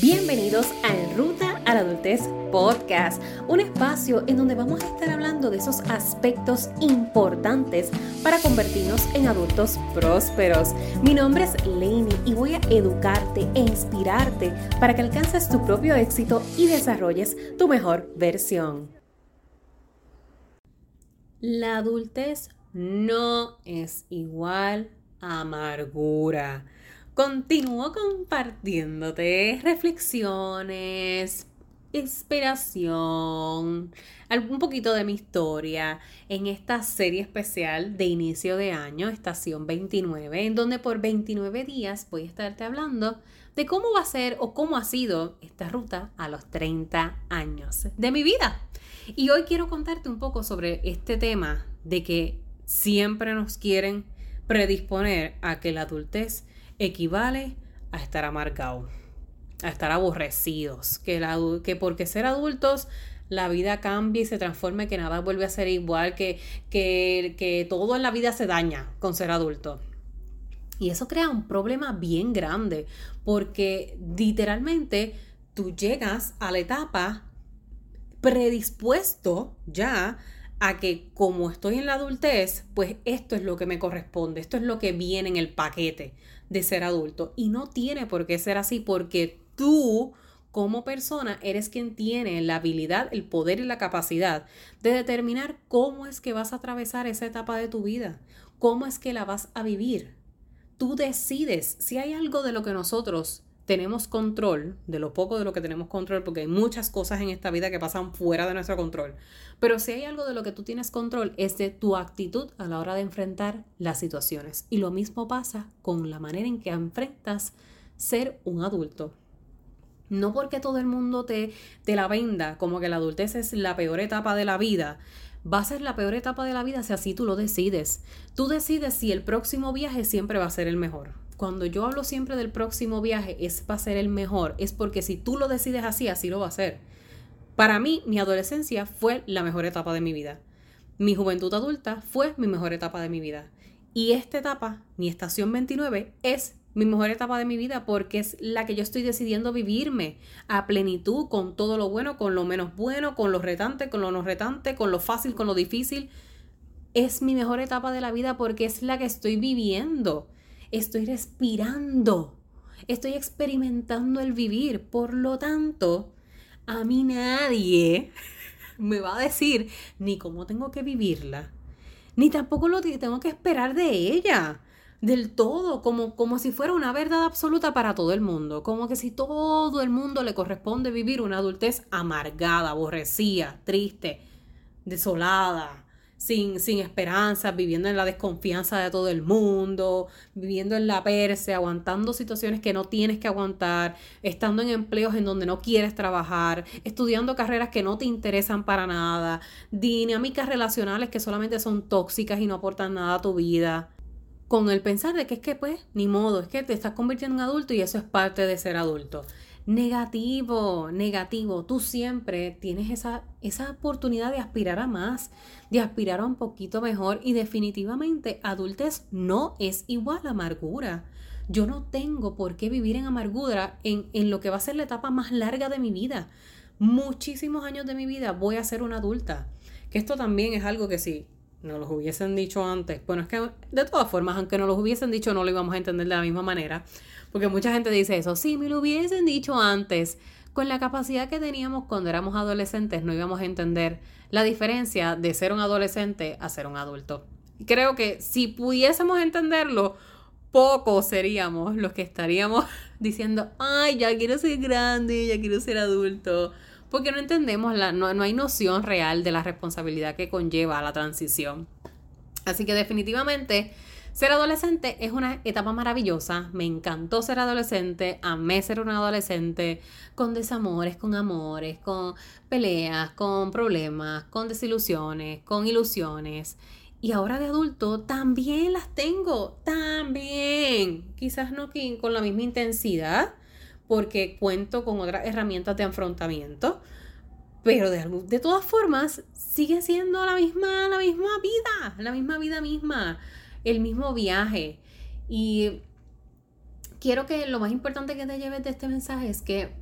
Bienvenidos a Ruta a la Adultez Podcast, un espacio en donde vamos a estar hablando de esos aspectos importantes para convertirnos en adultos prósperos. Mi nombre es Lainey y voy a educarte e inspirarte para que alcances tu propio éxito y desarrolles tu mejor versión. La adultez no es igual a amargura. Continúo compartiéndote reflexiones, inspiración, un poquito de mi historia en esta serie especial de inicio de año, estación 29, en donde por 29 días voy a estarte hablando de cómo va a ser o cómo ha sido esta ruta a los 30 años de mi vida. Y hoy quiero contarte un poco sobre este tema de que siempre nos quieren predisponer a que la adultez equivale a estar amargado, a estar aborrecidos, que, la, que porque ser adultos la vida cambia y se transforma que nada vuelve a ser igual, que, que, que todo en la vida se daña con ser adulto. Y eso crea un problema bien grande, porque literalmente tú llegas a la etapa predispuesto ya a que como estoy en la adultez, pues esto es lo que me corresponde, esto es lo que viene en el paquete de ser adulto. Y no tiene por qué ser así porque tú como persona eres quien tiene la habilidad, el poder y la capacidad de determinar cómo es que vas a atravesar esa etapa de tu vida, cómo es que la vas a vivir. Tú decides si hay algo de lo que nosotros tenemos control, de lo poco de lo que tenemos control, porque hay muchas cosas en esta vida que pasan fuera de nuestro control. Pero si hay algo de lo que tú tienes control es de tu actitud a la hora de enfrentar las situaciones. Y lo mismo pasa con la manera en que enfrentas ser un adulto. No porque todo el mundo te, te la venda como que la adultez es la peor etapa de la vida, va a ser la peor etapa de la vida si así tú lo decides. Tú decides si el próximo viaje siempre va a ser el mejor cuando yo hablo siempre del próximo viaje es va ser el mejor, es porque si tú lo decides así, así lo va a ser. Para mí, mi adolescencia fue la mejor etapa de mi vida. Mi juventud adulta fue mi mejor etapa de mi vida. Y esta etapa, mi estación 29, es mi mejor etapa de mi vida porque es la que yo estoy decidiendo vivirme a plenitud, con todo lo bueno, con lo menos bueno, con lo retante, con lo no retante, con lo fácil, con lo difícil. Es mi mejor etapa de la vida porque es la que estoy viviendo estoy respirando, estoy experimentando el vivir. Por lo tanto, a mí nadie me va a decir ni cómo tengo que vivirla, ni tampoco lo que tengo que esperar de ella del todo, como, como si fuera una verdad absoluta para todo el mundo, como que si todo el mundo le corresponde vivir una adultez amargada, aborrecida, triste, desolada, sin, sin esperanza, viviendo en la desconfianza de todo el mundo, viviendo en la perse, aguantando situaciones que no tienes que aguantar, estando en empleos en donde no quieres trabajar, estudiando carreras que no te interesan para nada, dinámicas relacionales que solamente son tóxicas y no aportan nada a tu vida. Con el pensar de que es que pues, ni modo, es que te estás convirtiendo en adulto y eso es parte de ser adulto negativo, negativo. Tú siempre tienes esa, esa oportunidad de aspirar a más, de aspirar a un poquito mejor y definitivamente adultez no es igual a amargura. Yo no tengo por qué vivir en amargura en, en lo que va a ser la etapa más larga de mi vida. Muchísimos años de mi vida voy a ser una adulta. Que esto también es algo que sí, nos los hubiesen dicho antes. Bueno, es que de todas formas, aunque nos los hubiesen dicho, no lo íbamos a entender de la misma manera. Porque mucha gente dice eso, sí, me lo hubiesen dicho antes. Con la capacidad que teníamos cuando éramos adolescentes, no íbamos a entender la diferencia de ser un adolescente a ser un adulto. Creo que si pudiésemos entenderlo, pocos seríamos los que estaríamos diciendo, ay, ya quiero ser grande, ya quiero ser adulto porque no entendemos, la, no, no hay noción real de la responsabilidad que conlleva la transición. Así que definitivamente ser adolescente es una etapa maravillosa. Me encantó ser adolescente, amé ser un adolescente con desamores, con amores, con peleas, con problemas, con desilusiones, con ilusiones. Y ahora de adulto también las tengo, también. Quizás no con la misma intensidad, porque cuento con otras herramientas de afrontamiento, pero de, de todas formas sigue siendo la misma, la misma vida, la misma vida misma, el mismo viaje. Y quiero que lo más importante que te lleves de este mensaje es que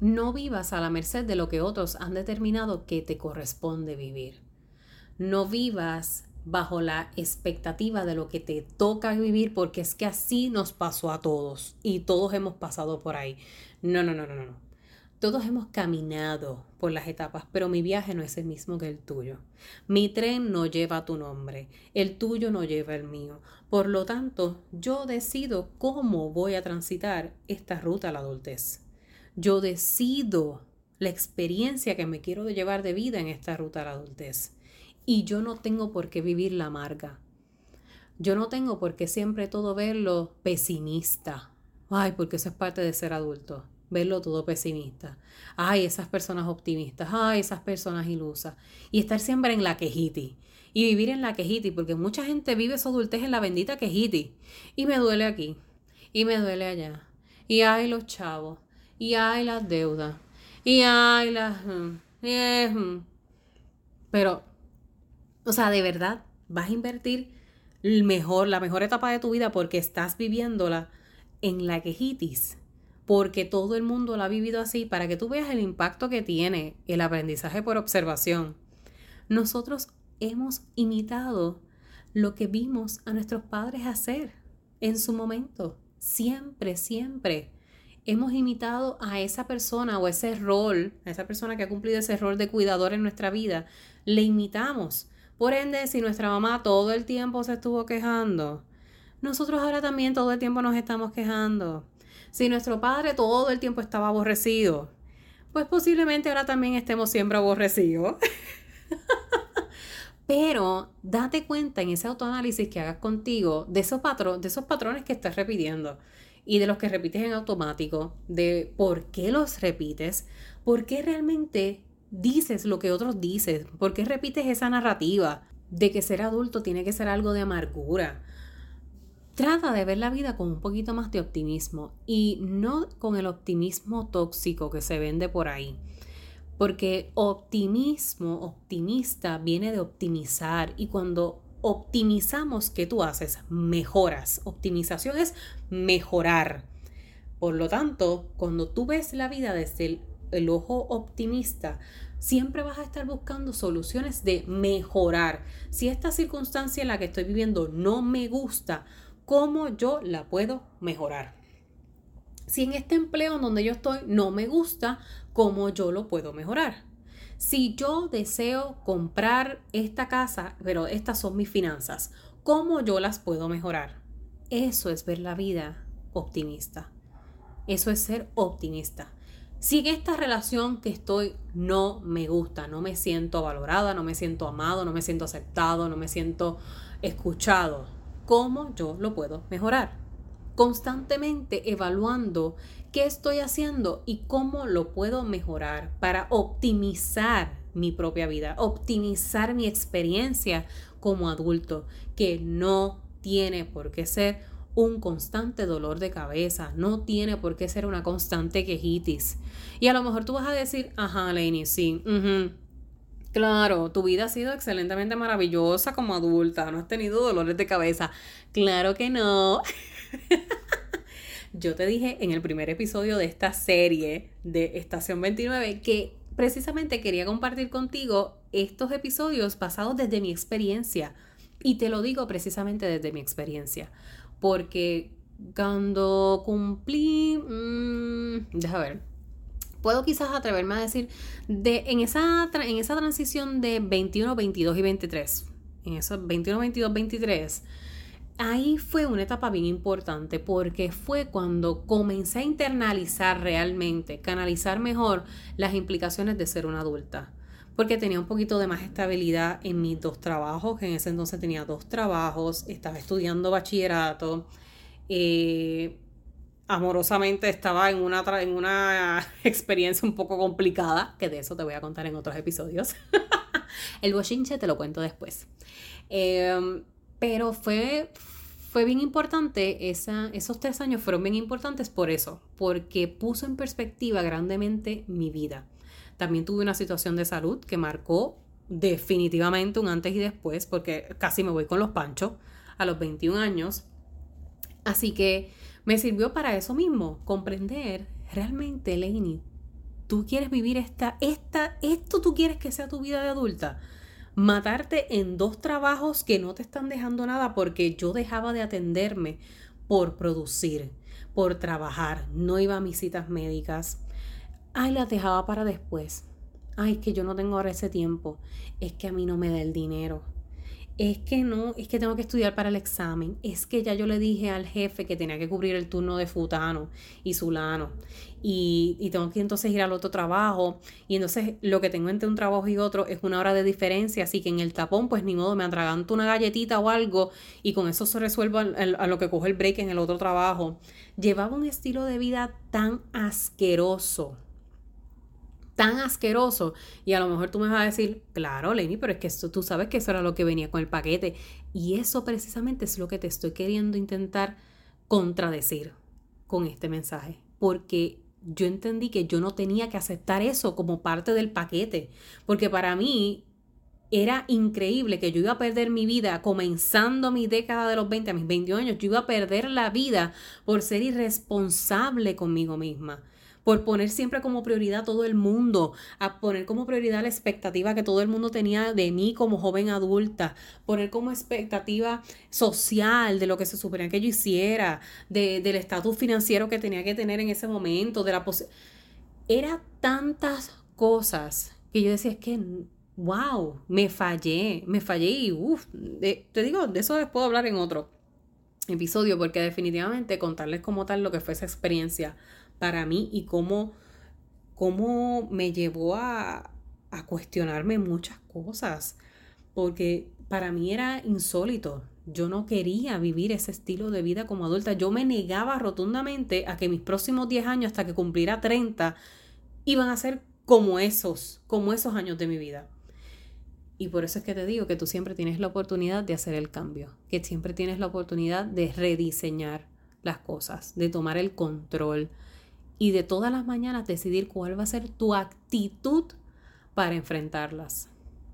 no vivas a la merced de lo que otros han determinado que te corresponde vivir. No vivas bajo la expectativa de lo que te toca vivir porque es que así nos pasó a todos y todos hemos pasado por ahí. No, no, no, no, no. Todos hemos caminado por las etapas, pero mi viaje no es el mismo que el tuyo. Mi tren no lleva tu nombre, el tuyo no lleva el mío. Por lo tanto, yo decido cómo voy a transitar esta ruta a la adultez. Yo decido la experiencia que me quiero llevar de vida en esta ruta a la adultez. Y yo no tengo por qué vivir la amarga. Yo no tengo por qué siempre todo verlo pesimista. Ay, porque eso es parte de ser adulto verlo todo pesimista. Ay, esas personas optimistas, ay, esas personas ilusas. Y estar siempre en la quejiti. Y vivir en la quejiti, porque mucha gente vive su adultez en la bendita quejiti. Y me duele aquí, y me duele allá. Y ay, los chavos, y ay, las deudas, y ay, las... Mm, mm. Pero, o sea, de verdad, vas a invertir mejor, la mejor etapa de tu vida porque estás viviéndola en la quejitis porque todo el mundo lo ha vivido así, para que tú veas el impacto que tiene el aprendizaje por observación. Nosotros hemos imitado lo que vimos a nuestros padres hacer en su momento. Siempre, siempre hemos imitado a esa persona o ese rol, a esa persona que ha cumplido ese rol de cuidador en nuestra vida, le imitamos. Por ende, si nuestra mamá todo el tiempo se estuvo quejando, nosotros ahora también todo el tiempo nos estamos quejando. Si nuestro padre todo el tiempo estaba aborrecido, pues posiblemente ahora también estemos siempre aborrecidos. Pero date cuenta en ese autoanálisis que hagas contigo de esos, de esos patrones que estás repitiendo y de los que repites en automático, de por qué los repites, por qué realmente dices lo que otros dicen, por qué repites esa narrativa de que ser adulto tiene que ser algo de amargura, Trata de ver la vida con un poquito más de optimismo y no con el optimismo tóxico que se vende por ahí. Porque optimismo, optimista, viene de optimizar y cuando optimizamos, ¿qué tú haces? Mejoras. Optimización es mejorar. Por lo tanto, cuando tú ves la vida desde el, el ojo optimista, siempre vas a estar buscando soluciones de mejorar. Si esta circunstancia en la que estoy viviendo no me gusta, cómo yo la puedo mejorar. Si en este empleo donde yo estoy no me gusta, cómo yo lo puedo mejorar. Si yo deseo comprar esta casa, pero estas son mis finanzas, ¿cómo yo las puedo mejorar? Eso es ver la vida optimista. Eso es ser optimista. Si en esta relación que estoy no me gusta, no me siento valorada, no me siento amado, no me siento aceptado, no me siento escuchado, cómo yo lo puedo mejorar. Constantemente evaluando qué estoy haciendo y cómo lo puedo mejorar para optimizar mi propia vida, optimizar mi experiencia como adulto, que no tiene por qué ser un constante dolor de cabeza, no tiene por qué ser una constante quejitis. Y a lo mejor tú vas a decir, ajá, Lenny, sí, Claro, tu vida ha sido excelentemente maravillosa como adulta, no has tenido dolores de cabeza. Claro que no. Yo te dije en el primer episodio de esta serie de Estación 29 que precisamente quería compartir contigo estos episodios pasados desde mi experiencia. Y te lo digo precisamente desde mi experiencia. Porque cuando cumplí... Mmm, ver puedo quizás atreverme a decir, de, en, esa, en esa transición de 21, 22 y 23, en esos 21, 22, 23, ahí fue una etapa bien importante porque fue cuando comencé a internalizar realmente, canalizar mejor las implicaciones de ser una adulta. Porque tenía un poquito de más estabilidad en mis dos trabajos, que en ese entonces tenía dos trabajos, estaba estudiando bachillerato. Eh, amorosamente estaba en una, en una experiencia un poco complicada, que de eso te voy a contar en otros episodios. el bochinche te lo cuento después. Em, pero fue, fue bien importante, esa, esos tres años fueron bien importantes por eso, porque puso en perspectiva grandemente mi vida. También tuve una situación de salud que marcó definitivamente un antes y después, porque casi me voy con los panchos a los 21 años. Así que me sirvió para eso mismo, comprender realmente, Lainey, tú quieres vivir esta, esta, esto tú quieres que sea tu vida de adulta. Matarte en dos trabajos que no te están dejando nada porque yo dejaba de atenderme por producir, por trabajar, no iba a mis citas médicas. Ay, las dejaba para después. Ay, es que yo no tengo ahora ese tiempo. Es que a mí no me da el dinero es que no, es que tengo que estudiar para el examen, es que ya yo le dije al jefe que tenía que cubrir el turno de futano y sulano y, y, tengo que entonces ir al otro trabajo. Y entonces lo que tengo entre un trabajo y otro es una hora de diferencia, así que en el tapón pues ni modo me atraganto una galletita o algo y con eso se resuelve a, a lo que coge el break en el otro trabajo. Llevaba un estilo de vida tan asqueroso tan asqueroso. Y a lo mejor tú me vas a decir, claro, Lenny, pero es que esto, tú sabes que eso era lo que venía con el paquete. Y eso precisamente es lo que te estoy queriendo intentar contradecir con este mensaje. Porque yo entendí que yo no tenía que aceptar eso como parte del paquete. Porque para mí era increíble que yo iba a perder mi vida comenzando mi década de los 20 a mis 21 años. Yo iba a perder la vida por ser irresponsable conmigo misma por poner siempre como prioridad a todo el mundo, a poner como prioridad la expectativa que todo el mundo tenía de mí como joven adulta, poner como expectativa social de lo que se suponía que yo hiciera, de, del estatus financiero que tenía que tener en ese momento, de la Era tantas cosas que yo decía, es que, wow, me fallé, me fallé y, uff, te digo, de eso les puedo hablar en otro episodio, porque definitivamente contarles como tal lo que fue esa experiencia para mí y cómo, cómo me llevó a, a cuestionarme muchas cosas, porque para mí era insólito. Yo no quería vivir ese estilo de vida como adulta. Yo me negaba rotundamente a que mis próximos 10 años, hasta que cumpliera 30, iban a ser como esos, como esos años de mi vida. Y por eso es que te digo que tú siempre tienes la oportunidad de hacer el cambio, que siempre tienes la oportunidad de rediseñar las cosas, de tomar el control, y de todas las mañanas decidir cuál va a ser tu actitud para enfrentarlas.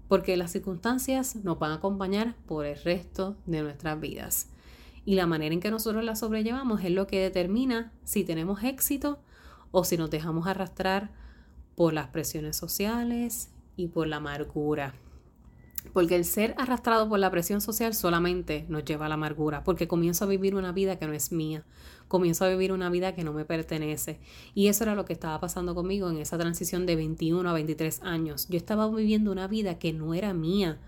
Porque las circunstancias nos van a acompañar por el resto de nuestras vidas. Y la manera en que nosotros las sobrellevamos es lo que determina si tenemos éxito o si nos dejamos arrastrar por las presiones sociales y por la amargura. Porque el ser arrastrado por la presión social solamente nos lleva a la amargura, porque comienzo a vivir una vida que no es mía, comienzo a vivir una vida que no me pertenece. Y eso era lo que estaba pasando conmigo en esa transición de 21 a 23 años. Yo estaba viviendo una vida que no era mía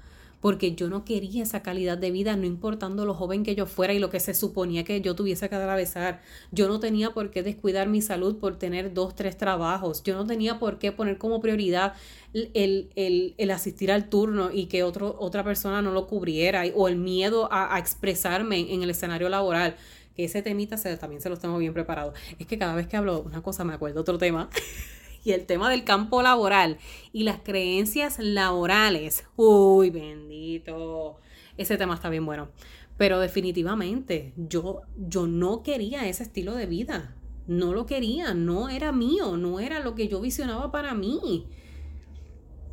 porque yo no quería esa calidad de vida, no importando lo joven que yo fuera y lo que se suponía que yo tuviese que atravesar. Yo no tenía por qué descuidar mi salud por tener dos, tres trabajos. Yo no tenía por qué poner como prioridad el, el, el asistir al turno y que otro, otra persona no lo cubriera o el miedo a, a expresarme en el escenario laboral ese temita también se los tengo bien preparado. Es que cada vez que hablo una cosa me acuerdo otro tema. y el tema del campo laboral y las creencias laborales. Uy, bendito. Ese tema está bien bueno. Pero definitivamente yo, yo no quería ese estilo de vida. No lo quería, no era mío, no era lo que yo visionaba para mí.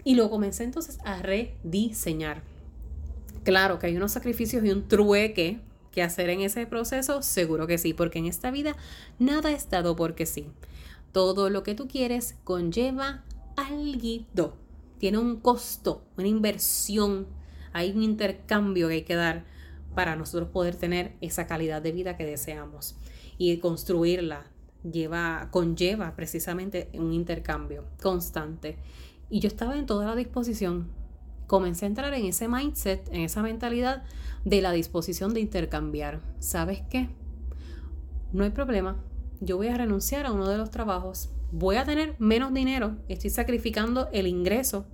Y lo comencé entonces a rediseñar. Claro que hay unos sacrificios y un trueque que hacer en ese proceso, seguro que sí, porque en esta vida nada es dado porque sí. Todo lo que tú quieres conlleva algo. Tiene un costo, una inversión. Hay un intercambio que hay que dar para nosotros poder tener esa calidad de vida que deseamos. Y construirla lleva, conlleva precisamente un intercambio constante. Y yo estaba en toda la disposición. Comencé a entrar en ese mindset, en esa mentalidad de la disposición de intercambiar. ¿Sabes qué? No hay problema yo voy a renunciar a uno de los trabajos, voy a tener menos dinero, estoy sacrificando el ingreso,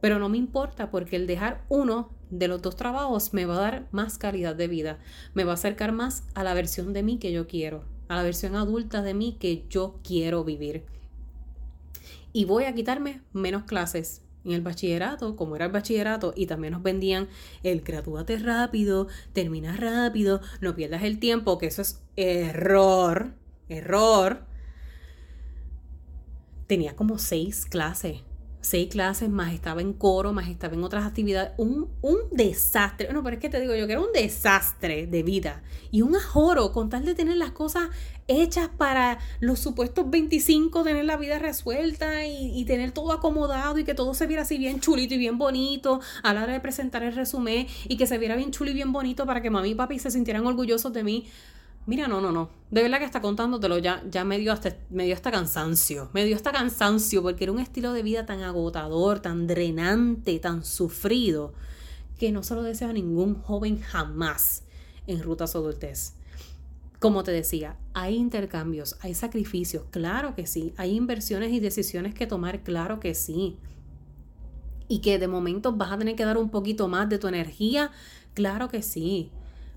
pero no me importa porque el dejar uno de los dos trabajos me va a dar más calidad de vida, me va a acercar más a la versión de mí que yo quiero, a la versión adulta de mí que yo quiero vivir. Y voy a quitarme menos clases, en el bachillerato, como era el bachillerato, y también nos vendían el gradúate rápido, termina rápido, no pierdas el tiempo, que eso es error error, tenía como seis clases. Seis clases, más estaba en coro, más estaba en otras actividades. Un, un desastre. Bueno, pero es que te digo yo que era un desastre de vida. Y un ajoro con tal de tener las cosas hechas para los supuestos 25, tener la vida resuelta y, tener todo acomodado y que todo se viera así bien chulito y bien bonito a la hora de presentar el resumen y que se viera bien chulo y bien bonito para que mami y papi se sintieran orgullosos de mí. Mira, no, no, no. De verdad que está contándotelo ya, ya me dio hasta, me dio hasta cansancio. Me dio hasta cansancio porque era un estilo de vida tan agotador, tan drenante, tan sufrido, que no se lo desea a ningún joven jamás en rutas adultez. Como te decía, hay intercambios, hay sacrificios, claro que sí. Hay inversiones y decisiones que tomar, claro que sí. Y que de momento vas a tener que dar un poquito más de tu energía, claro que sí.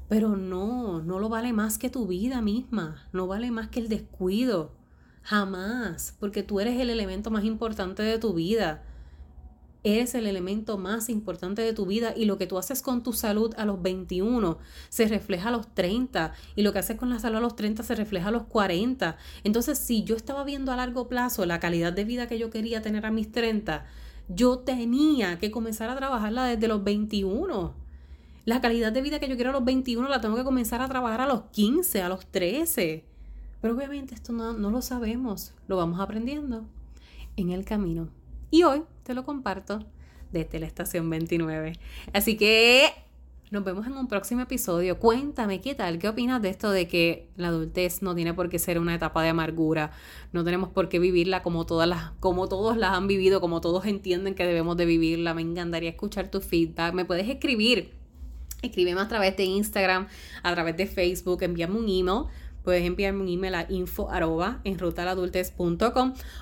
Pero no, no lo vale más que tu vida misma, no vale más que el descuido, jamás, porque tú eres el elemento más importante de tu vida. Eres el elemento más importante de tu vida y lo que tú haces con tu salud a los 21 se refleja a los 30 y lo que haces con la salud a los 30 se refleja a los 40. Entonces, si yo estaba viendo a largo plazo la calidad de vida que yo quería tener a mis 30, yo tenía que comenzar a trabajarla desde los 21. La calidad de vida que yo quiero a los 21 la tengo que comenzar a trabajar a los 15, a los 13. Pero obviamente esto no, no lo sabemos, lo vamos aprendiendo en el camino. Y hoy te lo comparto desde la estación 29. Así que nos vemos en un próximo episodio. Cuéntame qué tal, qué opinas de esto de que la adultez no tiene por qué ser una etapa de amargura. No tenemos por qué vivirla como todas las, como todos las han vivido, como todos entienden que debemos de vivirla. Me encantaría escuchar tu feedback. Me puedes escribir Escríbeme a través de Instagram, a través de Facebook, envíame un email. Puedes enviarme un email a info arroba en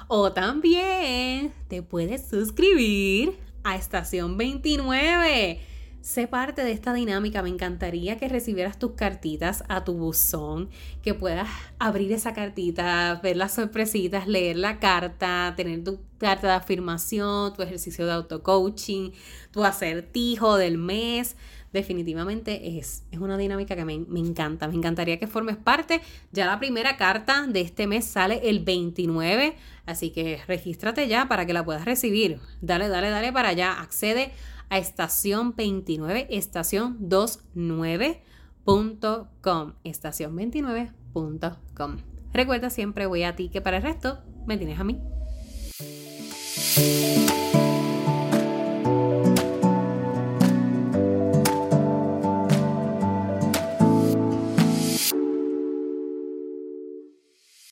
o también te puedes suscribir a Estación 29 Sé parte de esta dinámica. Me encantaría que recibieras tus cartitas a tu buzón, que puedas abrir esa cartita, ver las sorpresitas, leer la carta, tener tu carta de afirmación, tu ejercicio de auto-coaching, tu acertijo del mes. Definitivamente es, es una dinámica que me, me encanta. Me encantaría que formes parte. Ya la primera carta de este mes sale el 29, así que regístrate ya para que la puedas recibir. Dale, dale, dale para allá. Accede a estación 29, estación 29.com, estación 29.com. Recuerda siempre voy a ti que para el resto me tienes a mí.